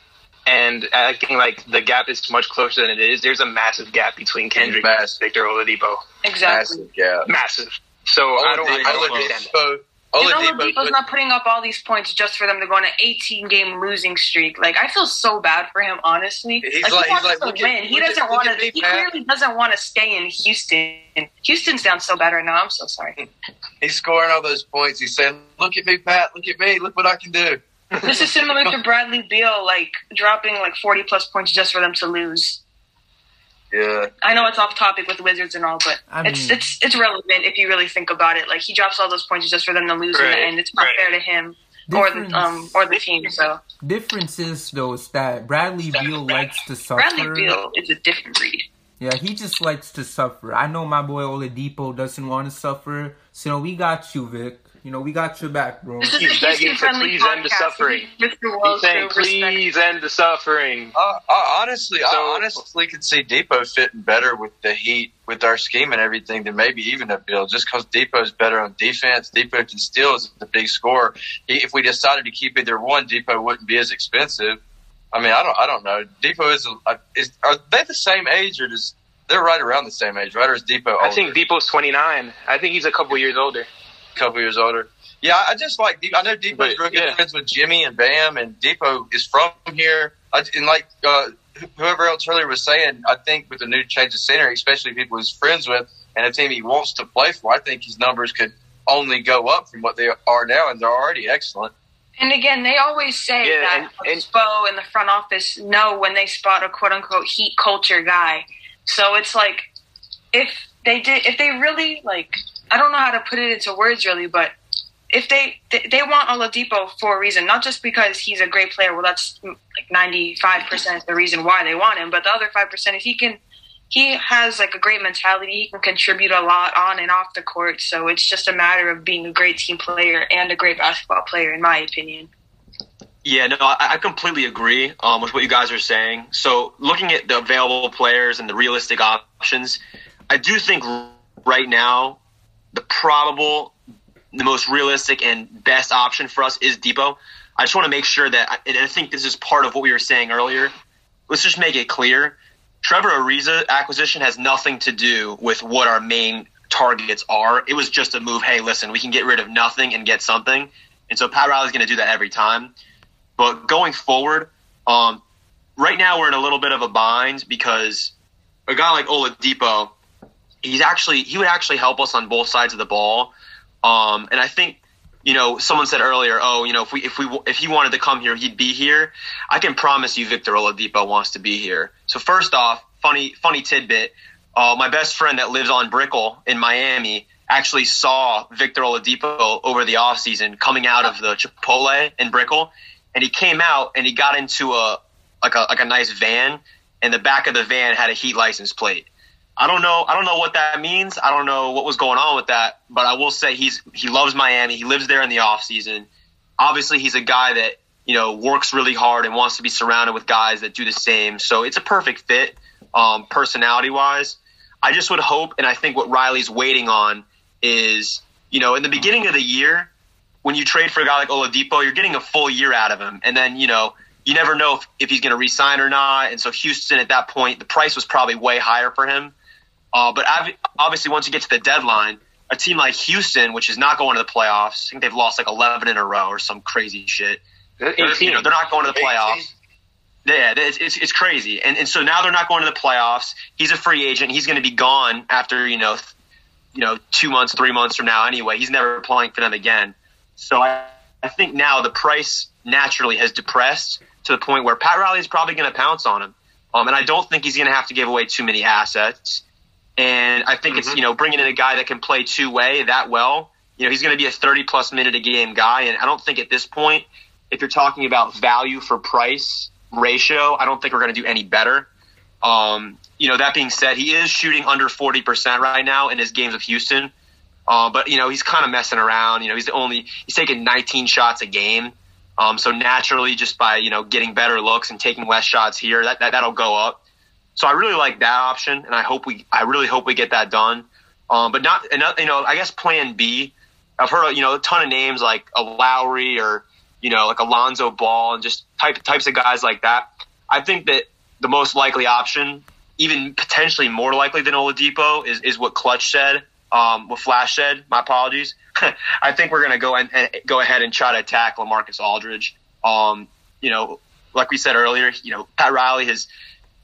and acting like the gap is much closer than it is. There's a massive gap between Kendrick and Victor Oladipo. exactly. Massive gap. Massive. So I don't, I don't understand that. Oladipo, And Oladipo, Oladipo's put- not putting up all these points just for them to go on an 18 game losing streak. Like I feel so bad for him, honestly. He's like, like- he wants he's like, to look at- win. he doesn't look want to. He Pat. clearly doesn't want to stay in Houston. Houston's down so bad right now. I'm so sorry. he's scoring all those points. He's saying, "Look at me, Pat. Look at me. Look what I can do." This is similar to Bradley Beal, like dropping like 40 plus points just for them to lose. Yeah, I know it's off topic with Wizards and all, but I it's mean- it's it's relevant if you really think about it. Like he drops all those points just for them to lose in the end. It's not right. fair to him or the um or the team. So difference is though is that Bradley Beal likes to suffer. Bradley Beal is a different breed. Yeah, he just likes to suffer. I know my boy Oladipo doesn't want to suffer. So, you know, we got you, Vic. You know, we got your back, bro. This is He's begging to Houston-friendly please end the suffering. Mr. He's saying, so respect. please end the suffering. Uh, I, honestly, So- I honestly could see Dipo fitting better with the Heat, with our scheme and everything, than maybe even a Beal. Just because Dipo's better on defense, Dipo can steal as a big scorer. He, if we decided to keep either one, Dipo wouldn't be as expensive. I mean, I don't, I don't know. Dipo is, is are they the same age or does they're right around the same age, right? Or is Dipo? Older? I think Dipo's 29. I think he's a couple years older. A couple years older. Yeah, I just like. Dep- I know Dipo's But, real good yeah. friends with Jimmy and Bam, and Dipo is from here. I, and like uh, whoever else earlier was saying, I think with the new change of scenery, especially people he's friends with and a team he wants to play for, I think his numbers could only go up from what they are now, and they're already excellent. And again, they always say Yeah, that and- and- Spo and the front office know when they spot a quote unquote heat culture guy. So it's like if they did, if they really like, I don't know how to put it into words really, but if they they, want Oladipo for a reason, not just because he's a great player. Well, that's like ninety five percent the reason why they want him, but the other five percent is he can. He has like a great mentality. He can contribute a lot on and off the court. So it's just a matter of being a great team player and a great basketball player, in my opinion. Yeah, no, I, I completely agree um, with what you guys are saying. So, looking at the available players and the realistic options, I do think right now the probable, the most realistic and best option for us is Dipo. I just want to make sure that, and I think this is part of what we were saying earlier. Let's just make it clear: Trevor Ariza acquisition has nothing to do with what our main targets are. It was just a move. Hey, listen, we can get rid of nothing and get something, and so Pat Riley's going to do that every time. But going forward, um, right now we're in a little bit of a bind because a guy like Oladipo, he's actually he would actually help us on both sides of the ball. Um, and I think you know someone said earlier, oh, you know if we if we if he wanted to come here, he'd be here. I can promise you, Victor Oladipo wants to be here. So first off, funny funny tidbit. Uh, my best friend that lives on Brickell in Miami actually saw Victor Oladipo over the offseason coming out of the Chipotle in Brickell, and he came out and he got into a like a like a nice van, and the back of the van had a Heat license plate. I don't know. I don't know what that means. I don't know what was going on with that, but I will say he's he loves Miami. He lives there in the off season. Obviously, he's a guy that you know works really hard and wants to be surrounded with guys that do the same. So it's a perfect fit, um, personality wise. I just would hope, and I think what Riley's waiting on is, you know, in the beginning of the year, when you trade for a guy like Oladipo, you're getting a full year out of him, and then you know you never know if, if he's going to resign or not. And so Houston at that point, the price was probably way higher for him. Uh, but obviously, once you get to the deadline, a team like Houston, which is not going to the playoffs, I think they've lost like 11 in a row or some crazy shit. They're, you know, they're not going to the playoffs. Yeah, it's, it's, it's crazy. And, and so now they're not going to the playoffs. He's a free agent. He's going to be gone after, you know, th- you know, two months, three months from now anyway. He's never playing for them again. So I, I think now the price naturally has depressed to the point where Pat Riley is probably going to pounce on him. Um, and I don't think he's going to have to give away too many assets. And I think it's, Mhm. you know, bringing in a guy that can play two way that well. You know, he's going to be a 30 plus minute a game guy. And I don't think at this point, if you're talking about value for price ratio, I don't think we're going to do any better. Um, you know, that being said, he is shooting under 40% right now in his games with Houston. Uh, but, you know, he's kind of messing around. You know, he's the only, he's taking 19 shots a game. Um, so naturally, just by, you know, getting better looks and taking less shots here, that, that, that'll go up. So I really like that option, and I hope we, I really hope we get that done. Um, but not, and, you know, I guess Plan B. I've heard, you know, a ton of names like a Lowry or, you know, like a Lonzo Ball and just type types of guys like that. I think that the most likely option, even potentially more likely than Oladipo, is is what Clutch said. Um, what Flash said. My apologies. I think we're gonna go and, and go ahead and try to attack LaMarcus Aldridge. Um, you know, like we said earlier, you know, Pat Riley has,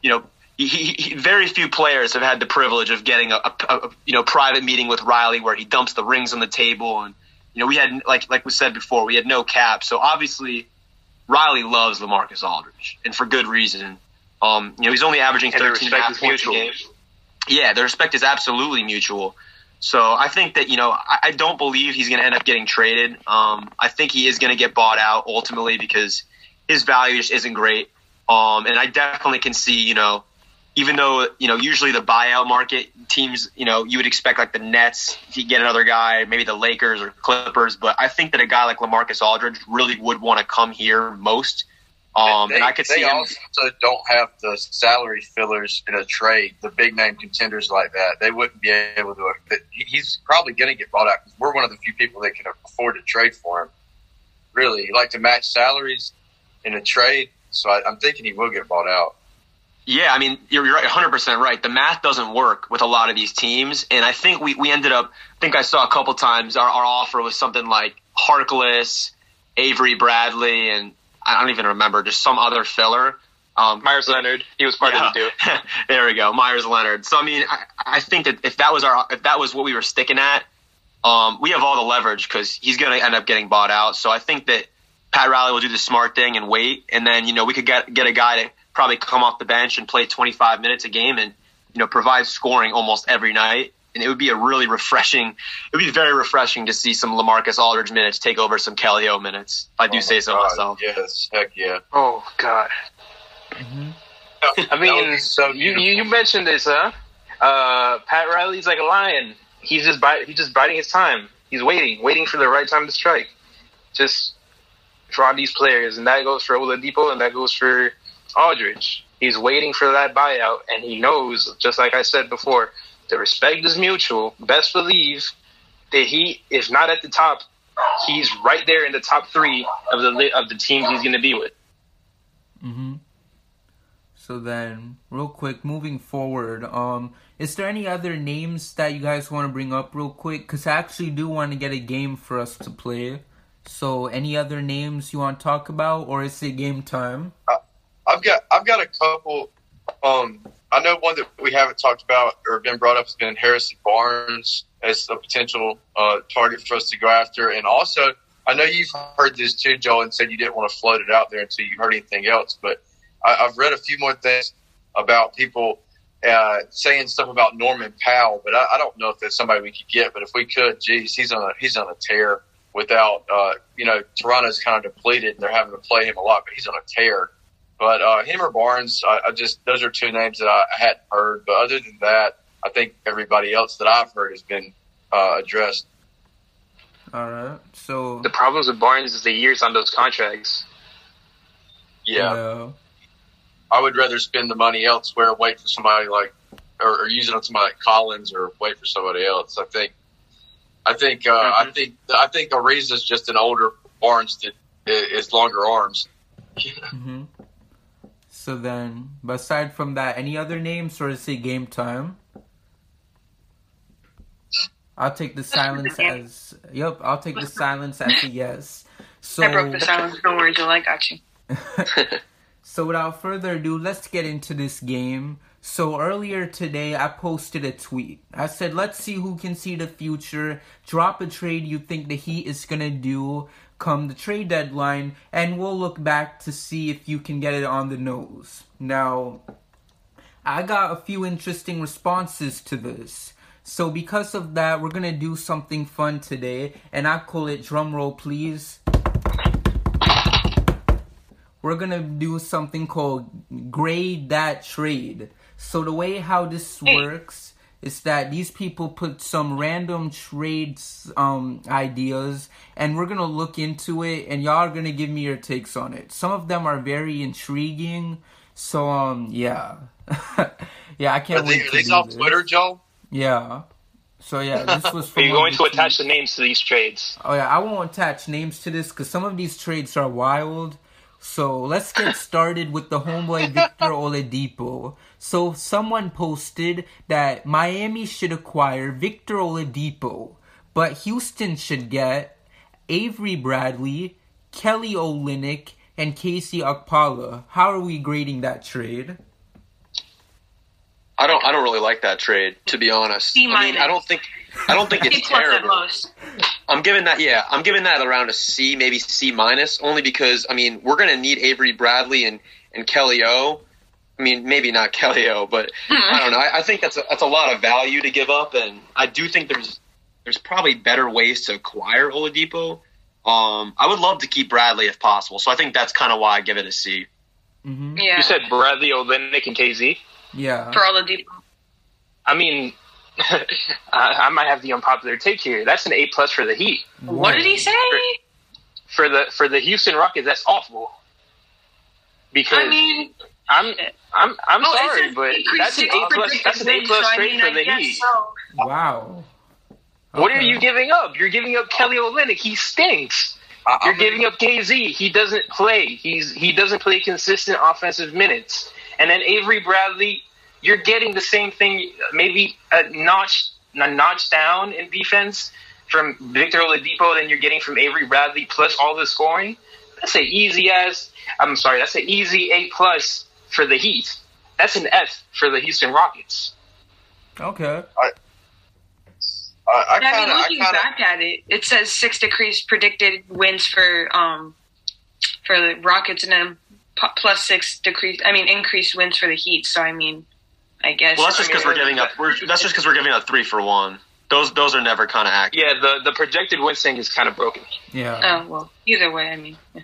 you know, he, he, very few players have had the privilege of getting a, a, a you know private meeting with Riley where he dumps the rings on the table and you know we had like like we said before we had no cap so obviously Riley loves LaMarcus Aldridge and for good reason. Um, you know he's only averaging 13 and a respect half points a game. Yeah, the respect is absolutely mutual. So I think that you know I, I don't believe he's going to end up getting traded. Um, I think he is going to get bought out ultimately because his value just isn't great. Um, and I definitely can see you know even though you know usually the buyout market teams, you know, you would expect like the Nets to get another guy, maybe the Lakers or Clippers, but I think that a guy like LaMarcus Aldridge really would want to come here most. Um, they, and I could see him. also don't have the salary fillers in a trade. The big name contenders like that, they wouldn't be able to. He's probably going to get bought out because we're one of the few people that can afford to trade for him. Really, like to match salaries in a trade, so I, I'm thinking he will get bought out. Yeah, I mean, you're, you're right, 100% right. The math doesn't work with a lot of these teams. And I think we, we ended up, I think I saw a couple times our, our offer was something like Harkless, Avery Bradley, and I don't even remember, just some other filler. Um, Meyers Leonard, he was part yeah. of the deal. there we go, Meyers Leonard. So I mean, I, I think that if that was our, if that was what we were sticking at, um, we have all the leverage because he's going to end up getting bought out. So I think that Pat Riley will do the smart thing and wait, and then you know we could get get a guy to probably come off the bench and play 25 minutes a game and you know provide scoring almost every night. And it would be a really refreshing. It would be very refreshing to see some LaMarcus Aldridge minutes take over some Kelly O minutes. If I do Oh say so God, myself. Yes, heck yeah. Oh God. Mhm. I mean, so you, you you mentioned this, huh? Uh, Pat Riley's like a lion. He's just bite, he's just biding his time. He's waiting, waiting for the right time to strike. Just for all these players, and that goes for Oladipo, and that goes for Aldridge. He's waiting for that buyout, and he knows, just like I said before, the respect is mutual. Best believe that he, if not at the top, he's right there in the top three of the of the teams he's going to be with. Mm-hmm. So then, real quick, moving forward, um, is there any other names that you guys want to bring up real quick? Because I actually do want to get a game for us to play. So, any other names you want to talk about, or is it game time? I've got I've got a couple. Um, I know one that we haven't talked about or been brought up has been Harrison Barnes as a potential uh, target for us to go after, and also I know you've heard this too, Joel, and said you didn't want to float it out there until you heard anything else. But I, I've read a few more things about people uh, saying stuff about Norman Powell, but I, I don't know if that's somebody we could get. But if we could, geez, he's on a he's on a tear. Without uh, you know, Toronto's kind of depleted, and they're having to play him a lot, but he's on a tear. But uh, him or Barnes, I, I just those are two names that I, I hadn't heard. But other than that, I think everybody else that I've heard has been uh, addressed. All right. So, The problems with Barnes is the years on those contracts. Yeah, I would rather spend the money elsewhere, wait for somebody like, or, or use it on somebody like Collins, or wait for somebody else. I think, I think, uh, I think, I think Ariza's just an older Barnes that is longer arms. hmm So then, aside from that, any other names, or is it game time? I'll take the silence as yep. I'll take the silence as a yes. So I broke the silence. Don't worry, Joel. I got you. So without further ado, let's get into this game. So earlier today, I posted a tweet. I said, let's see who can see the future. Drop a trade you think the Heat is gonna do come the trade deadline, and we'll look back to see if you can get it on the nose. Now, I got a few interesting responses to this. So because of that, we're gonna do something fun today, and I call it drum roll please we're gonna do something called grade that trade. So the way how this works is that these people put some random trades um ideas and we're gonna look into it and y'all are gonna give me your takes on it. Some of them are very intriguing. So um yeah. yeah, I can't they, wait are to these do off this. Twitter, Joe? Yeah. So yeah, this was Are you one going to attach tweets. the names to these trades? Oh yeah, I won't attach names to this because some of these trades are wild. So let's get started with the homeboy Victor Oladipo. So someone posted that Miami should acquire Victor Oladipo, but Houston should get Avery Bradley, Kelly Olynyk, and KZ Okpala. How are we grading that trade? I don't. I don't really like that trade, to be honest. C I mean, I don't think. I don't think C it's plus at terrible. most. I'm giving that. Yeah, I'm giving that around a C, maybe C minus, only because I mean we're gonna need Avery Bradley and and Kelly O. I mean, maybe not Kelly O, but I don't know. I, I think that's a, that's a lot of value to give up, and I do think there's there's probably better ways to acquire Oladipo. Um, I would love to keep Bradley if possible, so I think that's kind of why I give it a C. hmm Yeah. You said Bradley, Olynyk, and KZ. Yeah. for Oladipo. I mean, I, I might have the unpopular take here. That's an A plus for the Heat. What did he say? For the for the Houston Rockets, that's awful. Because I mean, I'm I'm I'm oh, sorry, but that's an A plus. predicted That's an A plus so trade for the guess Heat. so. Wow. What are you giving up? You're giving up Kelly Olynyk. He stinks. I, You're I'm giving up KZ. He doesn't play. He's he doesn't play consistent offensive minutes. And then Avery Bradley, you're getting the same thing, maybe a notch a notch down in defense from Victor Oladipo than you're getting from Avery Bradley plus all the scoring. That's an easy as I'm sorry, that's an easy A plus for the Heat. That's an F for the Houston Rockets. Okay. I, I I kind of, I looking kind of, back at it, it says six decrease predicted wins for um for the Rockets, and then plus six decrease. I mean, increased wins for the Heat. So I mean, I guess. Well, that's just because we're giving up. We're, that's just because we're giving up three for one. Those those are never kind of accurate. Yeah, the, the projected win thing is kind of broken. Yeah. Oh well, either way, I mean, yeah.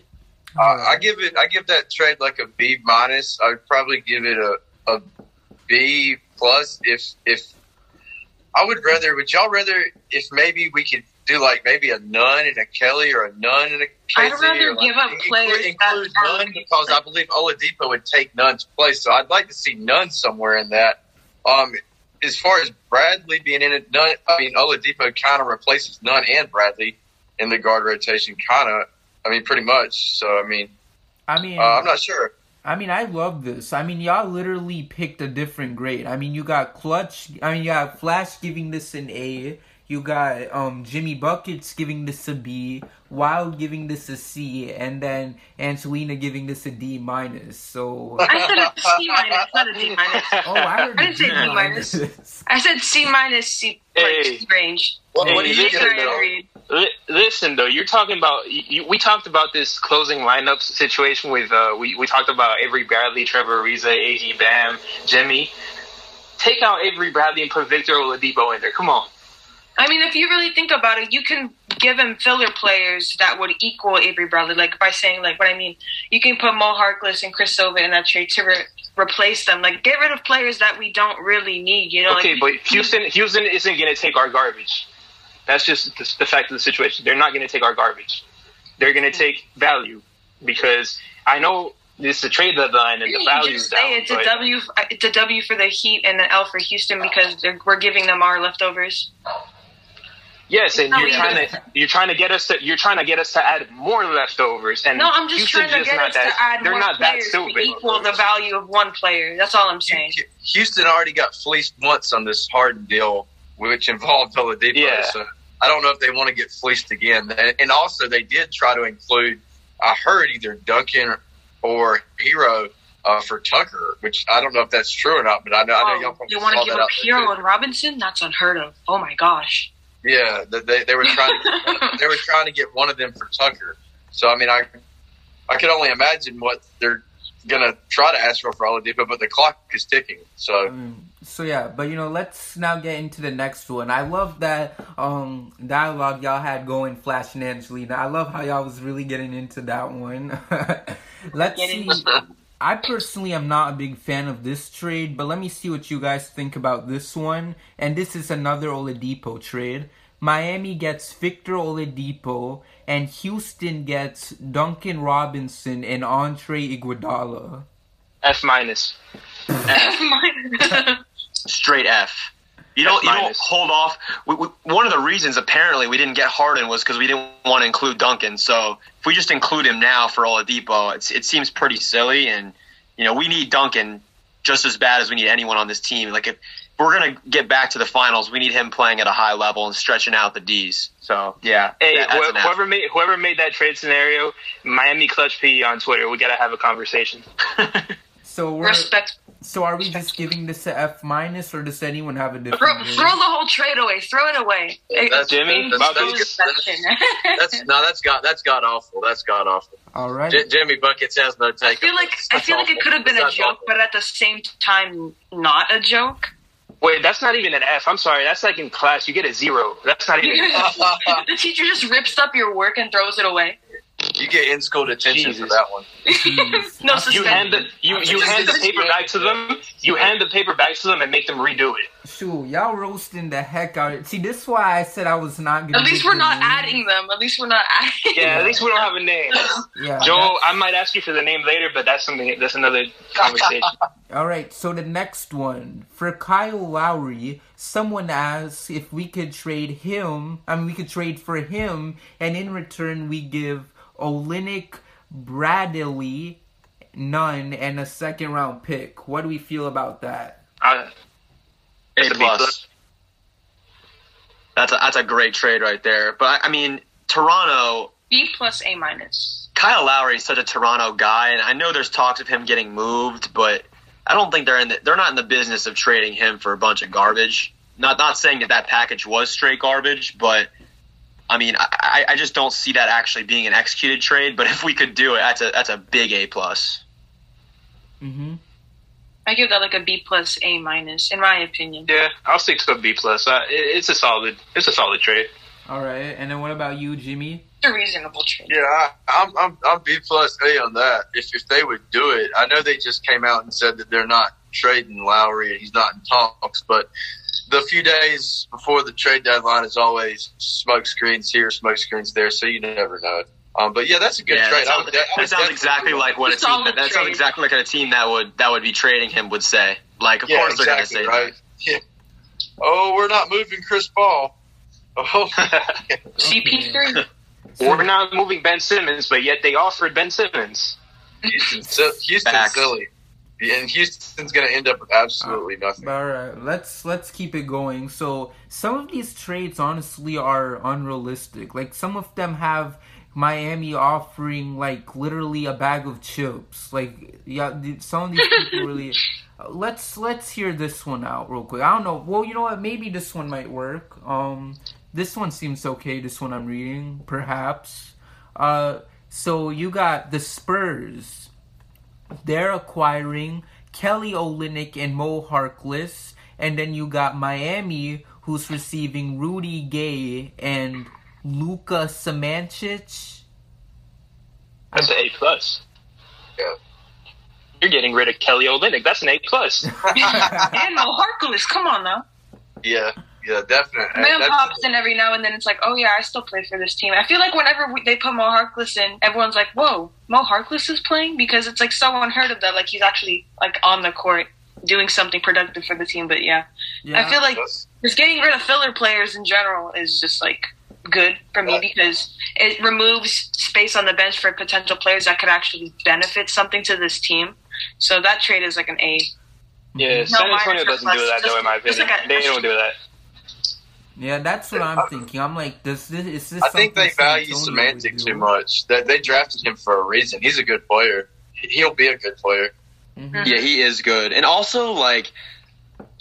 Uh, I give it, I give that trade like a B minus. I would probably give it a, a B plus if if I would rather. Would y'all rather if maybe we could do like maybe a Nunn and a Kelly or a Nunn and a I'd rather like, give up include, players include that are- Nunn because I believe Oladipo would take Nunn's place. So I'd like to see Nunn somewhere in that. Um, as far as Bradley being in it, Nunn. I mean Oladipo kind of replaces Nunn and Bradley in the guard rotation. Kind of. I mean, pretty much. So I mean, I mean, uh, I'm not sure. I mean, I love this. I mean, y'all literally picked a different grade. I mean, you got Clutch. I mean, you got Flash giving this an A. You got um Jimmy Buckets giving this a B. Wild giving this a C, and then Angelina giving this a D minus. So, I said a C minus, not a D minus. oh, I heard I a didn't say D D minus. minus. I said C minus C like Hey. range. What, Hey, what do you you get though? agreed. Li- Listen though, you're talking about you, you- we talked about this closing lineup situation with uh we, we talked about Avery Bradley, Trevor Ariza, AG Bam, Jimmy. Take out Avery Bradley and put Victor Oladipo in there. Come on. I mean, if you really think about it, you can give him filler players that would equal Avery Bradley, like by saying, like, what I mean, you can put Mo Harkless and Chris Silva in that trade to re- replace them. Like, get rid of players that we don't really need. You know, Okay, like, but Houston Houston isn't going to take our garbage. That's just the, the fact of the situation. They're not going to take our garbage. They're going to take value because I know this is a trade deadline and the value's just down. say it's a W. It's a W for the Heat and an L for Houston because we're giving them our leftovers. Yes, and you're trying don't. to you're trying to get us to you're trying to get us to add more leftovers. And No, I'm just Houston's trying to get us that, to add more They're more not that players to stupid. equal the value of one player. That's all I'm saying. Houston already got fleeced once on this Harden deal, which involved Oladipo. Yeah. So I don't know if they want to get fleeced again. And, and also, they did try to include. I heard either Duncan or Herro uh, for Tucker, which I don't know if that's true or not. But I know, I know y'all Oh, probably you want to give up Herro and Robinson? That's unheard of. Oh my gosh. Yeah, they, they were trying. To, they were trying to get one of them for Tucker. So I mean, I I could only imagine what they're gonna try to ask for for Oladipo, but the clock is ticking. So Um, so yeah, but you know, let's now get into the next one. I love that um dialogue y'all had going, Flash and Angelina. I love how y'all was really getting into that one. let's see. Getting- I personally am not a big fan of this trade, but let me see what you guys think about this one. And this is another Oladipo trade. Miami gets Victor Oladipo, and Houston gets Duncan Robinson and Andre Iguodala. F minus. F minus. straight F. You don't, you don't hold off. We, we, one of the reasons apparently we didn't get Harden was because we didn't want to include Duncan. So if we just include him now for Oladipo, it's, it seems pretty silly. And you know we need Duncan just as bad as we need anyone on this team. Like if we're gonna get back to the finals, we need him playing at a high level and stretching out the D's. So yeah, Hey, that- wh- whoever made whoever made that trade scenario, Miami Clutch P on Twitter. We gotta have a conversation. So we're Respect. So are we just giving this a F minus, or does anyone have a different? Throw, throw the whole trade away. Throw it away. That's- Jimmy, that's- Buckets? that's- that's no, that's got that's god awful. That's god awful. All right. J- Jimmy buckets has no take. I feel like I feel like it could have been a joke, awful. but at the same time, not a joke. Wait, that's not even an F. I'm sorry. That's like in class, you get a zero. That's not even. the teacher just rips up your work and throws it away. You get in school detention for that one. no You hand the you, you hand the paper back to them. You hand the paper back to them and make them redo it. Shoot, y'all roasting the heck out of it. See, this is why I said I was not gonna At least we're not name. adding them. At least we're not adding. Yeah, at least we don't have a name. Yeah. Joe, that's- I might ask you for the name later, but that's something. That's another conversation. All right, so the next one for Kyle Lowry, someone asked if we could trade him. I mean, we could trade for him, and in return, we give Olynyk Bradley Nunn and a second round pick. What do we feel about that? I, A It's a B plus. plus. That's a, that's a great trade right there. But I mean, Toronto, B plus A minus. Kyle Lowry is such a Toronto guy, and I know there's talks of him getting moved, but I don't think they're in the, they're not in the business of trading him for a bunch of garbage. Not not saying that that package was straight garbage, but I mean, I, I just don't see that actually being an executed trade. But if we could do it, that's a that's a big A plus. Mm-hmm. I give that like a B plus A minus, in my opinion. yeah, I'll stick to a B plus. Uh, it, it's a solid. It's a solid trade. All right, and then what about you, Jimmy? It's a reasonable trade. Yeah, I, I'm I'm I'm B plus A on that. If if they would do it, I know they just came out and said that they're not trading Lowry and he's not in talks, but the few days before the trade deadline is always smoke screens here, smoke screens there, so you never know. Um, but yeah, that's a good yeah, trade. that I sounds, would that sounds exactly do like what a team that, that sounds exactly like a team that would that would be trading him would say. Like, of Yeah, course they're going to say right. Yeah. Oh, we're not moving Chris Paul. Oh, CP3. We're not moving Ben Simmons, but yet they offered Ben Simmons. Houston, so, Houston's Facts. silly, and Houston's going to end up with absolutely nothing. All right, let's let's keep it going. So some of these trades honestly are unrealistic. Like some of them have Miami offering like literally a bag of chips. Like yeah, some of these people really. Uh, Let's let's hear this one out real quick. I don't know. Well, you know what? Maybe this one might work. Um, this one seems okay. This one I'm reading, perhaps. Uh, so you got the Spurs they're acquiring Kelly Olynyk and Mo Harkless, and then you got Miami, who's receiving Rudy Gay and Luka Samanic. That's an A plus. Yeah. You're getting rid of Kelly Olynyk. That's an A plus. and Mo Harkless. Come on now. Yeah, yeah, definitely. Man pops in every now and then. It's like, oh yeah, I still play for this team. I feel like whenever we, they put Mo Harkless in, everyone's like, whoa, Mo Harkless is playing because it's like so unheard of that. Like he's actually like on the court doing something productive for the team. But yeah, Yeah, I feel like just getting rid of filler players in general is just like good for me Yeah. because it removes space on the bench for potential players that could actually benefit something to this team. So that trade is like an A. Yeah, San Antonio doesn't do that plus. though. In my opinion, like a- they don't do that. Yeah, that's what I'm thinking. I'm like, does this is this? I think they value Samanic too much. That they drafted him for a reason. He's a good player. He'll be a good player. Mhm. Yeah, he is good. And also, like,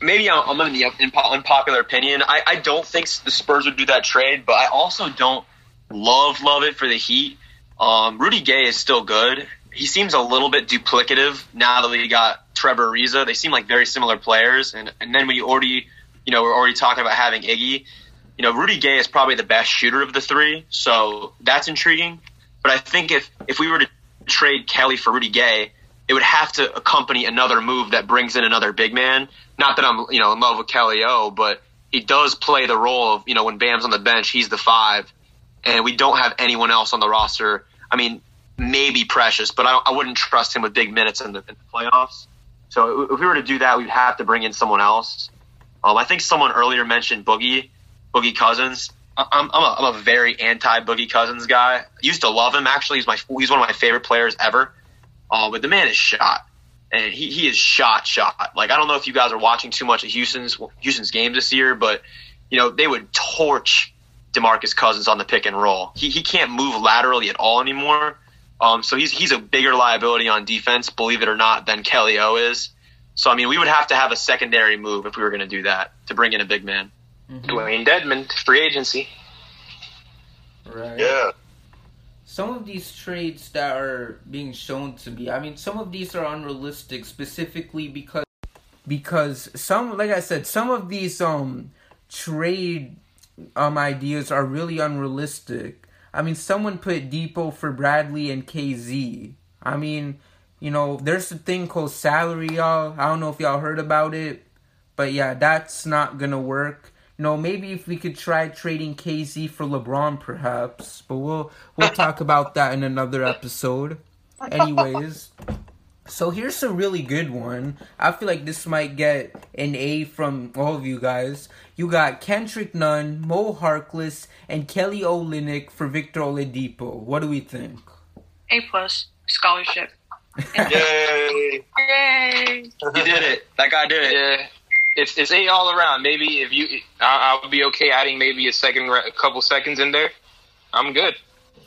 maybe I'm, I'm in the unpopular opinion. I, I don't think the Spurs would do that trade, but I also don't love love it for the Heat. Um, Rudy Gay is still good. He seems a little bit duplicative now that we got Trevor Ariza. They seem like very similar players, and and then when you already, you know, we're already talking about having Iggy. You know, Rudy Gay is probably the best shooter of the three, so that's intriguing. But I think if if we were to trade Kelly for Rudy Gay, it would have to accompany another move that brings in another big man. Not that I'm, you know, in love with Kelly O, but he does play the role of, you know, when Bam's on the bench, he's the five, and we don't have anyone else on the roster. I mean, maybe Precious, but I, I wouldn't trust him with big minutes in the, in the playoffs. So if we were to do that, we'd have to bring in someone else. Um, I think someone earlier mentioned Boogie, Boogie Cousins. I'm, I'm, a, I'm a very anti Boogie Cousins guy. Used to love him. Actually, he's my he's one of my favorite players ever. Uh, but the man is shot, and he, he is shot shot. Like I don't know if you guys are watching too much of Houston's Houston's games this year, but you know they would torch DeMarcus Cousins on the pick and roll. He he can't move laterally at all anymore. Um, so he's he's a bigger liability on defense, believe it or not, than Kelly O is. So I mean, we would have to have a secondary move if we were going to do that to bring in a big man. Mhm. Dewayne Dedmon, free agency. Right. Yeah, some of these trades that are being shown to me i mean some of these are unrealistic specifically because because some like i said some of these um trade um ideas are really unrealistic I mean, someone put Dipo for Bradley and KZ. I mean, you know, there's a thing called salary, y'all. I don't know if y'all heard about it, but yeah, that's not gonna work. You know, maybe if we could try trading KZ for LeBron, perhaps. But we'll we'll talk about that in another episode. Anyways, so here's a really good one. I feel like this might get an A from all of you guys. You got Kendrick Nunn, Mo Harkless, and Kelly Olynyk for Victor Oladipo. What do we think? A plus scholarship. Yay! Yay! He did it. That guy did it. Yeah, it's it's eight all around. Maybe if you, I, I'll be okay adding maybe a second, a couple seconds in there. I'm good.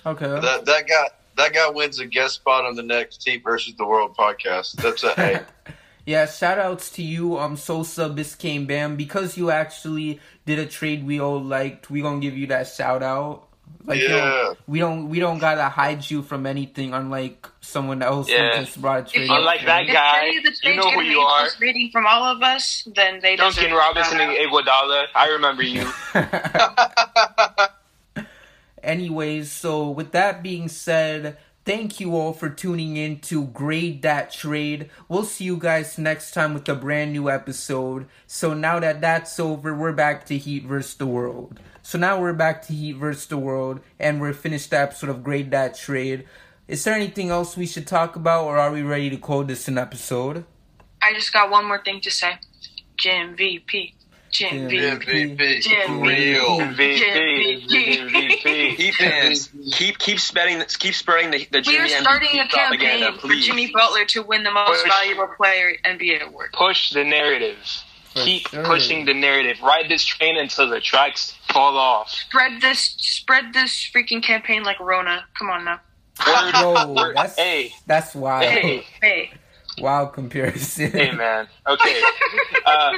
Okay. That that guy that guy wins a guest spot on the next Heat versus the World podcast. That's a A. yeah, shout outs to you, um Sosa Biscayne Bam. Because you actually did a trade we all liked, we gonna give you that shout out. Like you know, Yeah. we don't we don't gotta hide you from anything unlike someone else Yeah. who just brought a trade. you- Unlike that guy, any of the you know who an you are. plus rating from all of us, then they Duncan deserve Robinson shout and. Iguodala. I remember you. Anyways, so with that being said, thank you all for tuning in to Grade That Trade. We'll see you guys next time with a brand new episode. So now that that's over, we're back to Heat vs. the World. So now we're back to Heat vs. the World, and we're finished the episode of Grade That Trade. Is there anything else we should talk about, or are we ready to call this an episode? I just got one more thing to say. Jim VP. Jim Jim VP. MVP. Jim Real. MVP. MVP. Heat fans, keep keep spreading keep spreading the the We Jimmy are starting MVP a campaign propaganda, for please. Jimmy Butler to win the most Push. valuable player NBA award. Push the narrative. For Keep sure. pushing the narrative. Ride this train until the tracks fall off. Spread this spread this freaking campaign like Rona. Come on now. Word. Yo, Word. that's Hey. that's wild. Hey. Hey. Wild comparison. Hey man. Okay. Uh,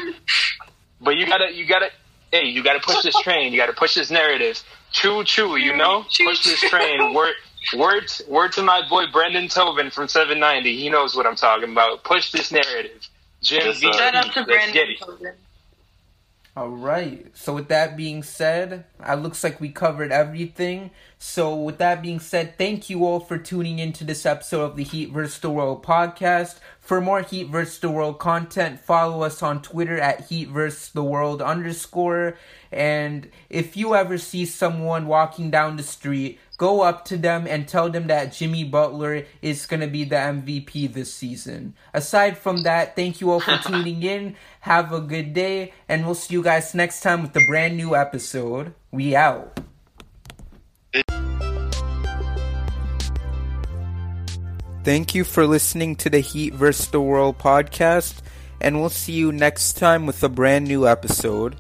but you gotta you gotta hey, you gotta push this train, you gotta push this narrative. Choo choo, you know? Choo Push this train. Word word word to my boy Brendan Tobin from seven ninety. He knows what I'm talking about. Push this narrative. Jim Yes, V. sir. Shout out to Let's Brandon. Tobin. All right. So with that being said, it looks like we covered everything. So with that being said, thank you all for tuning into this episode of the Heat vs. the World podcast. For more Heat vs. the World content, follow us on Twitter at Heat vs. the World underscore. And if you ever see someone walking down the street, go up to them and tell them that Jimmy Butler is going to be the MVP this season. Aside from that, thank you all for tuning in. Have a good day, and we'll see you guys next time with a brand new episode. We out. Thank you for listening to the Heat vs. the World podcast, and we'll see you next time with a brand new episode.